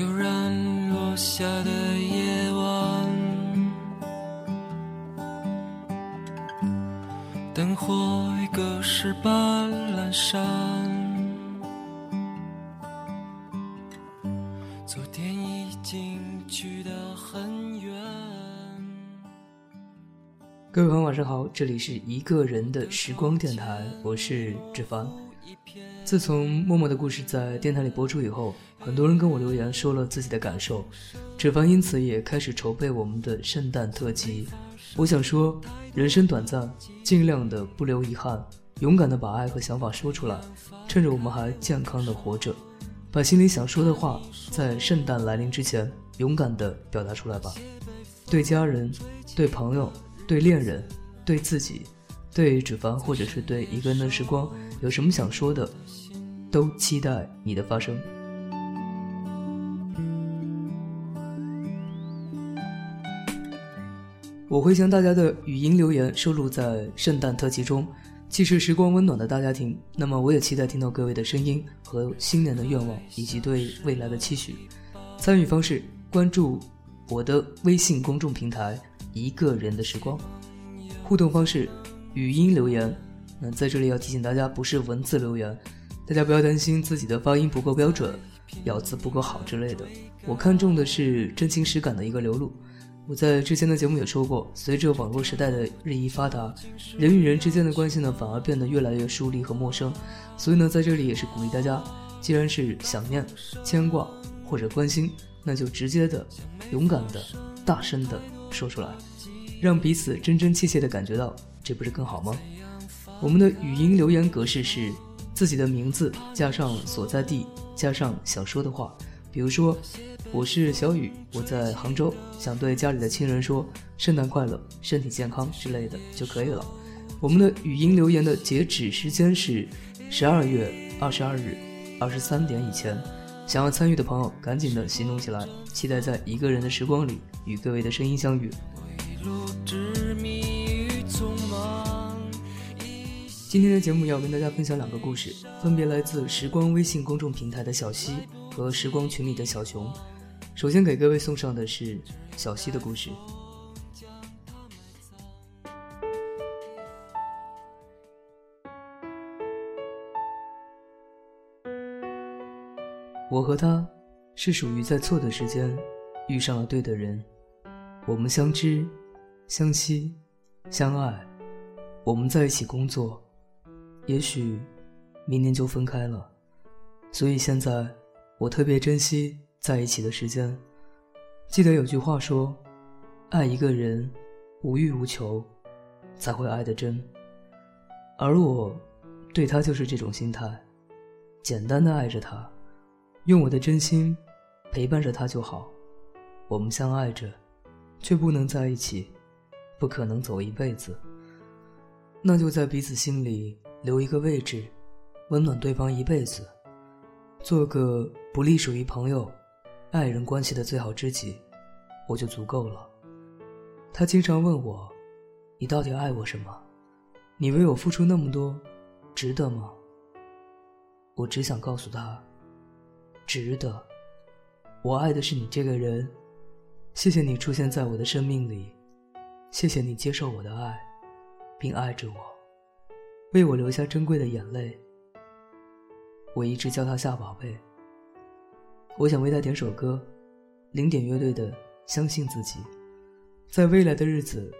突然落下的夜晚，灯火已隔世般阑珊。昨天已经去得很远。各位朋友，晚上好，这里是一个人的时光电台，我是志凡。自从默默的故事在电台里播出以后，很多人跟我留言说了自己的感受，志凡因此也开始筹备我们的圣诞特辑。我想说，人生短暂，尽量的不留遗憾，勇敢的把爱和想法说出来，趁着我们还健康的活着，把心里想说的话，在圣诞来临之前，勇敢的表达出来吧。对家人，对朋友，对恋人，对自己。对脂肪，或者是对一个人的时光，有什么想说的，都期待你的发声。我会将大家的语音留言收录在圣诞特辑中，既是时光温暖的大家庭，那么我也期待听到各位的声音和新年的愿望以及对未来的期许。参与方式：关注我的微信公众平台“一个人的时光”，互动方式。语音留言，那在这里要提醒大家，不是文字留言，大家不要担心自己的发音不够标准，咬字不够好之类的。我看重的是真情实感的一个流露。我在之前的节目也说过，随着网络时代的日益发达，人与人之间的关系呢，反而变得越来越疏离和陌生。所以呢，在这里也是鼓励大家，既然是想念、牵挂或者关心，那就直接的、勇敢的、大声的说出来，让彼此真真切切的感觉到。这不是更好吗？我们的语音留言格式是自己的名字加上所在地加上想说的话，比如说我是小雨，我在杭州，想对家里的亲人说圣诞快乐，身体健康之类的就可以了。我们的语音留言的截止时间是十二月二十二日二十三点以前，想要参与的朋友赶紧的行动起来，期待在一个人的时光里与各位的声音相遇。今天的节目要跟大家分享两个故事，分别来自时光微信公众平台的小溪和时光群里的小熊。首先给各位送上的是小溪的故事。我和他是属于在错的时间遇上了对的人，我们相知、相惜、相爱，我们在一起工作。也许，明年就分开了，所以现在我特别珍惜在一起的时间。记得有句话说：“爱一个人，无欲无求，才会爱得真。”而我，对他就是这种心态，简单的爱着他，用我的真心陪伴着他就好。我们相爱着，却不能在一起，不可能走一辈子。那就在彼此心里。留一个位置，温暖对方一辈子，做个不隶属于朋友、爱人关系的最好知己，我就足够了。他经常问我：“你到底爱我什么？你为我付出那么多，值得吗？”我只想告诉他：“值得。我爱的是你这个人。谢谢你出现在我的生命里，谢谢你接受我的爱，并爱着我。”为我留下珍贵的眼泪，我一直叫他夏宝贝。我想为他点首歌，零点乐队的《相信自己》。在未来的日子，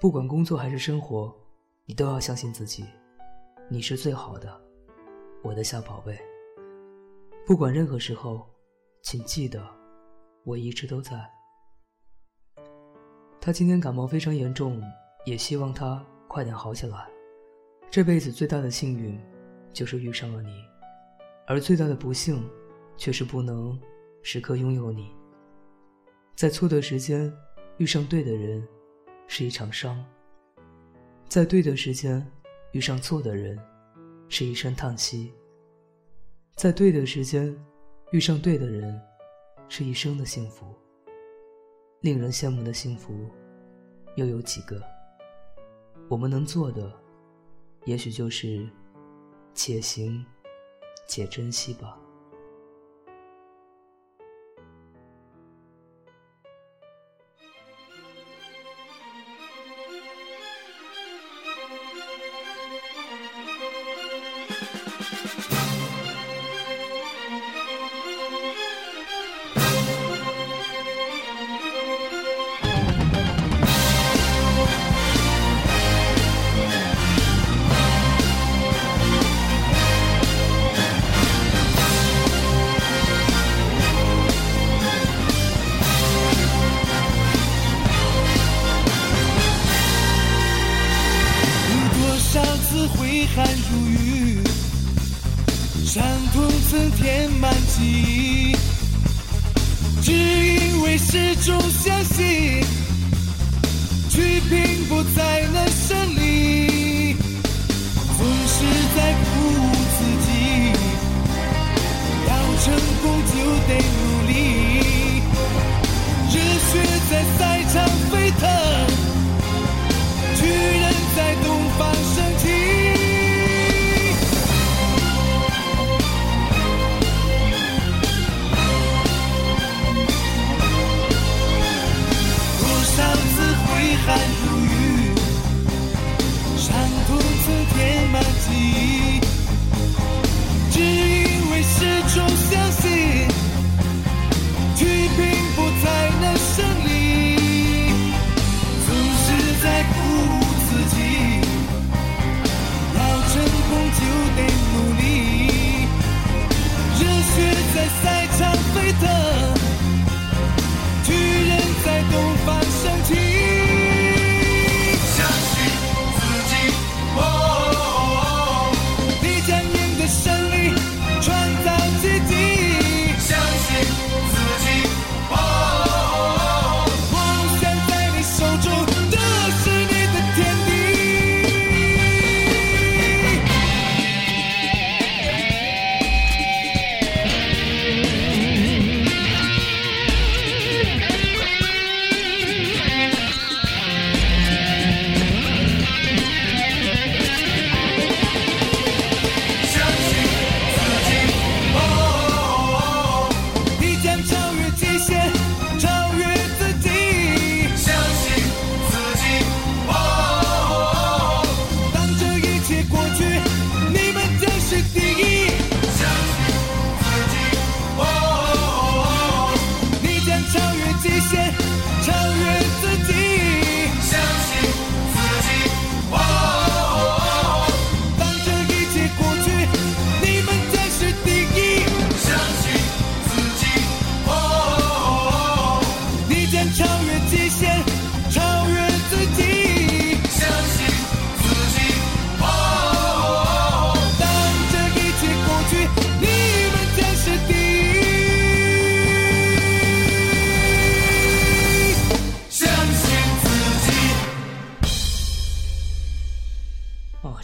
不管工作还是生活，你都要相信自己，你是最好的，我的夏宝贝。不管任何时候，请记得，我一直都在。他今天感冒非常严重，也希望他快点好起来。这辈子最大的幸运，就是遇上了你，而最大的不幸，却是不能时刻拥有你。在错的时间遇上对的人，是一场伤；在对的时间遇上错的人，是一声叹息；在对的时间遇上对的人，是一生的幸福。令人羡慕的幸福，又有几个？我们能做的，也许就是且行且珍惜吧。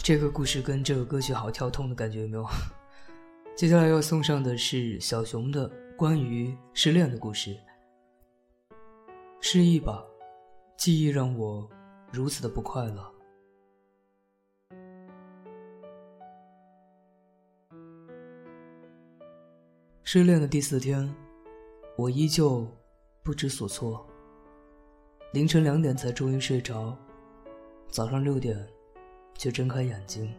这个故事跟这个歌曲好跳通的感觉有没有？接下来要送上的是小熊的关于失恋的故事。失忆吧，记忆让我如此的不快乐。失恋的第四天，我依旧不知所措。凌晨两点才终于睡着，早上六点却睁开眼睛。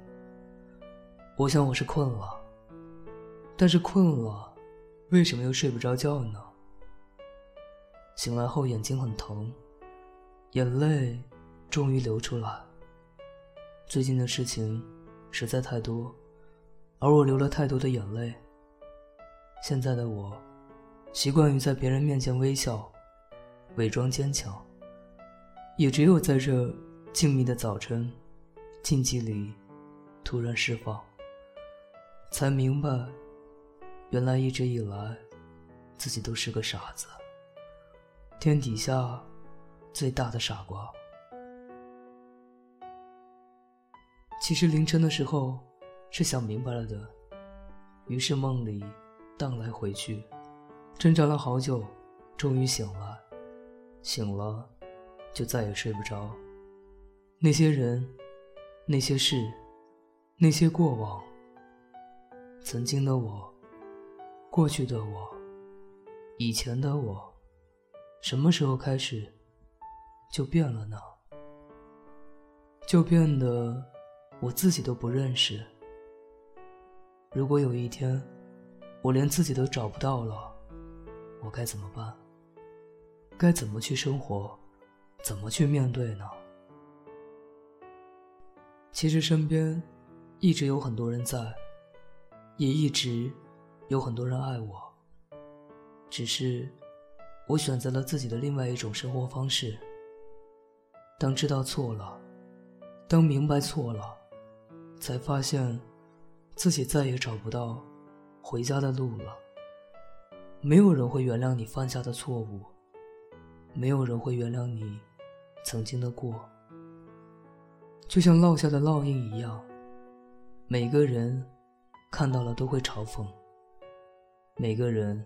我想我是困了，但是困了，为什么又睡不着觉呢？醒来后眼睛很疼，眼泪终于流出来。最近的事情实在太多，而我流了太多的眼泪。现在的我，习惯于在别人面前微笑，伪装坚强。也只有在这静谧的早晨，静寂里，突然释放，才明白，原来一直以来，自己都是个傻子，天底下最大的傻瓜。其实凌晨的时候，是想明白了的，于是梦里荡来回去，挣扎了好久，终于醒了。醒了，就再也睡不着。那些人，那些事，那些过往，曾经的我，过去的我，以前的我，什么时候开始就变了呢？就变得我自己都不认识。如果有一天我连自己都找不到了，我该怎么办？该怎么去生活？怎么去面对呢？其实身边一直有很多人在，也一直有很多人爱我。只是我选择了自己的另外一种生活方式。当知道错了，当明白错了，才发现自己再也找不到回家的路了。没有人会原谅你犯下的错误。没有人会原谅你曾经的过，就像烙下的烙印一样。每个人看到了都会嘲讽，每个人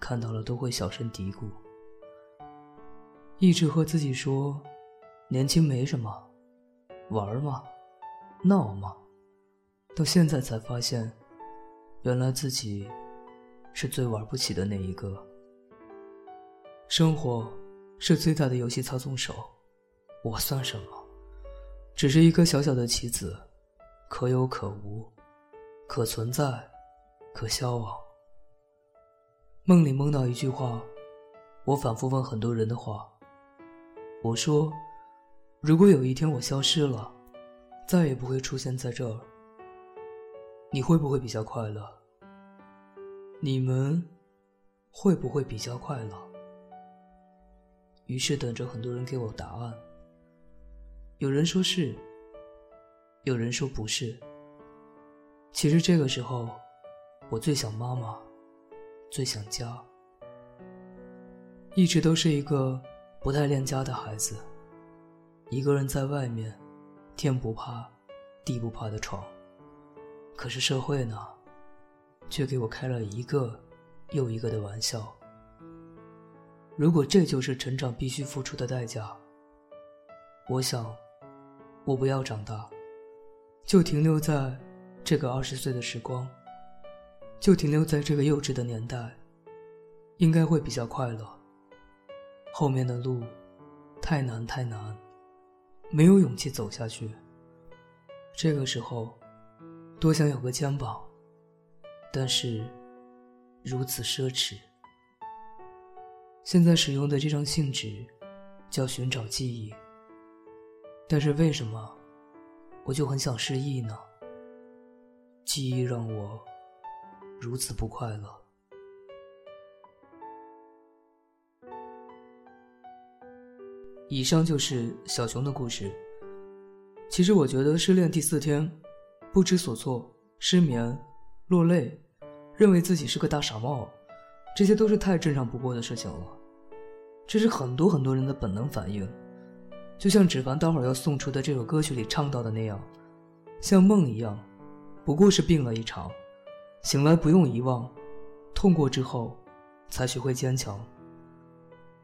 看到了都会小声嘀咕，一直和自己说：“年轻没什么，玩嘛，闹嘛。”到现在才发现，原来自己是最玩不起的那一个。生活。是最大的游戏操纵手，我算什么？只是一颗小小的棋子，可有可无，可存在，可消亡。梦里梦到一句话，我反复问很多人的话。我说：如果有一天我消失了，再也不会出现在这儿，你会不会比较快乐？你们会不会比较快乐？于是等着很多人给我答案。有人说是，有人说不是。其实这个时候，我最想妈妈，最想家。一直都是一个不太恋家的孩子，一个人在外面，天不怕地不怕的闯。可是社会呢，却给我开了一个又一个的玩笑。如果这就是成长必须付出的代价，我想，我不要长大，就停留在这个二十岁的时光，就停留在这个幼稚的年代，应该会比较快乐。后面的路太难太难，没有勇气走下去。这个时候，多想有个肩膀，但是如此奢侈。现在使用的这张信纸，叫寻找记忆。但是为什么，我就很想失忆呢？记忆让我如此不快乐。以上就是小熊的故事。其实我觉得失恋第四天，不知所措、失眠、落泪，认为自己是个大傻帽，这些都是太正常不过的事情了。这是很多很多人的本能反应，就像芷凡待会儿要送出的这首歌曲里唱到的那样，像梦一样，不过是病了一场，醒来不用遗忘，痛过之后，才学会坚强。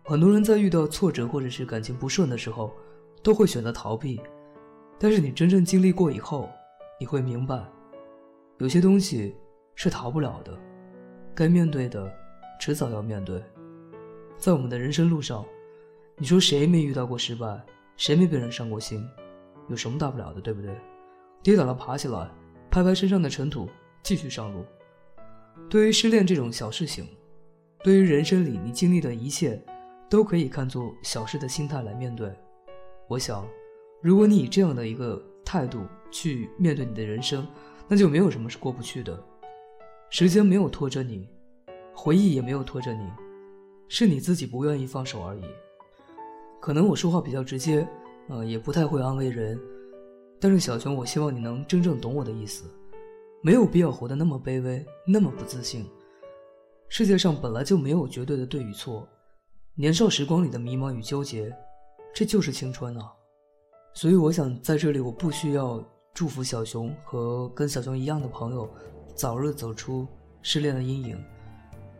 很多人在遇到挫折或者是感情不顺的时候，都会选择逃避，但是你真正经历过以后，你会明白，有些东西是逃不了的，该面对的，迟早要面对。在我们的人生路上，你说谁没遇到过失败，谁没被人伤过心？有什么大不了的，对不对？跌倒了爬起来，拍拍身上的尘土，继续上路。对于失恋这种小事情，对于人生里你经历的一切，都可以看作小事的心态来面对。我想，如果你以这样的一个态度去面对你的人生，那就没有什么是过不去的。时间没有拖着你，回忆也没有拖着你。是你自己不愿意放手而已。可能我说话比较直接，呃，也不太会安慰人，但是小熊，我希望你能真正懂我的意思，没有必要活得那么卑微，那么不自信。世界上本来就没有绝对的对与错，年少时光里的迷茫与纠结，这就是青春啊。所以我想在这里，我不需要祝福小熊和跟小熊一样的朋友早日走出失恋的阴影，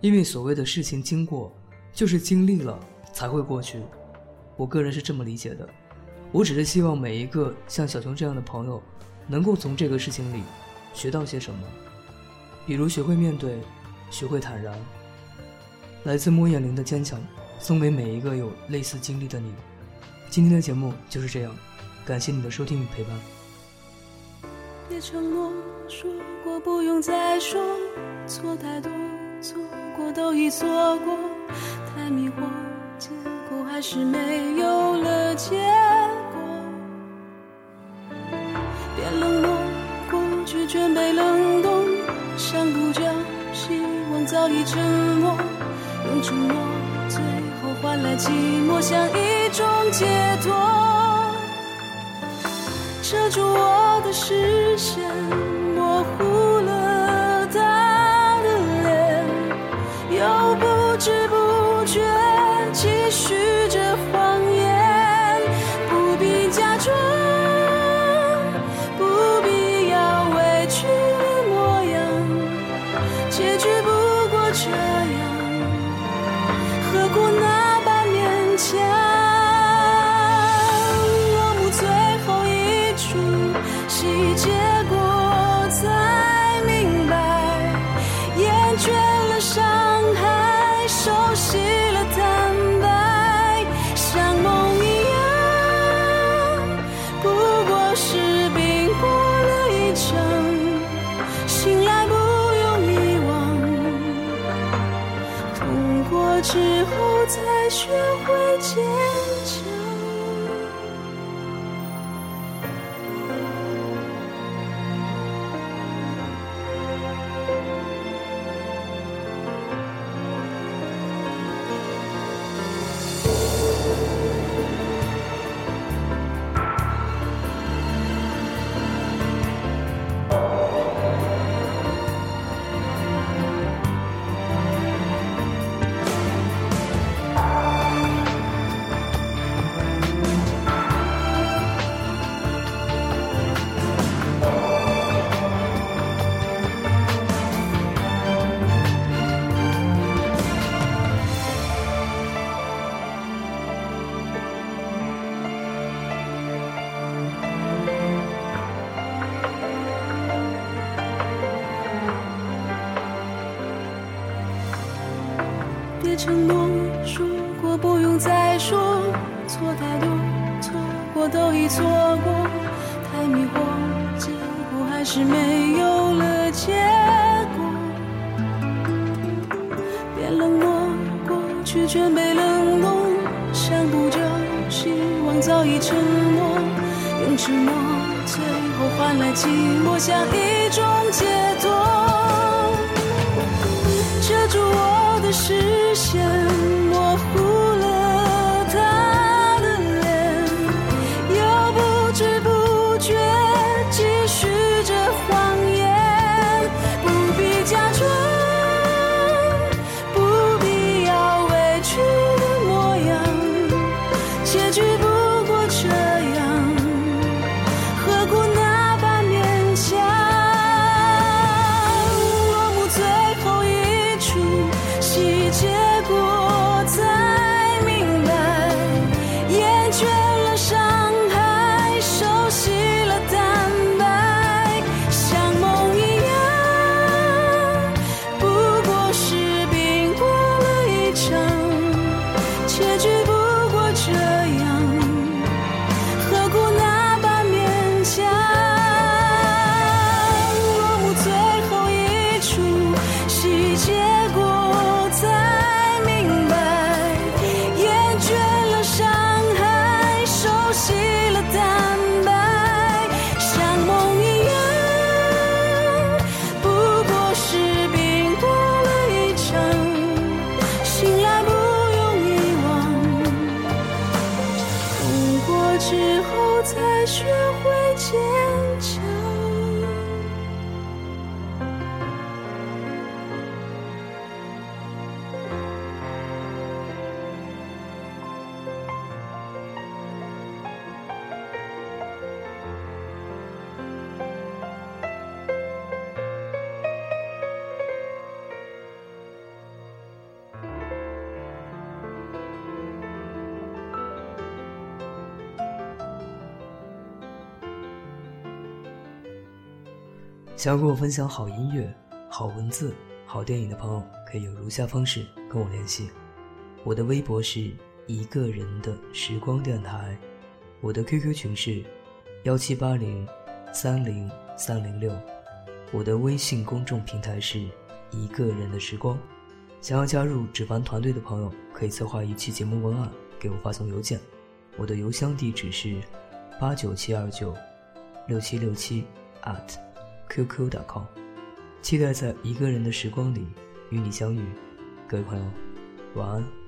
因为所谓的事情经过，就是经历了才会过去。我个人是这么理解的。我只是希望每一个像小熊这样的朋友，能够从这个事情里学到些什么，比如学会面对，学会坦然。来自莫艳玲的坚强，送给每一个有类似经历的你。今天的节目就是这样。感谢你的收听与陪伴。别承诺，说过不用再说，错太多，错过都已错过，太迷惑，还是没有了结果。别冷落，过去全被冷冻，想不着，希望早已沉默，用沉默，最后换来寂寞，像一种解脱。遮住我的视线，模糊了他的脸，又不知不觉继续承诺，说过不用再说，错太多，错过都已错过，太迷惑，结果还是没有了结果。别冷漠，过去全被冷冻，想不着，希望早已沉默，用沉默，最后换来寂寞，像一种解脱，遮住我的视。想要跟我分享好音乐、好文字、好电影的朋友，可以有如下方式跟我联系：我的微博是一个人的时光电台，我的 QQ 群是幺七八零三零三零六，我的微信公众平台是一个人的时光。想要加入纸凡团队的朋友，可以策划一期节目文案给我发送邮件，我的邮箱地址是八九七二九六七六七 at。qq.com，期待在一个人的时光里与你相遇，各位朋友，晚安。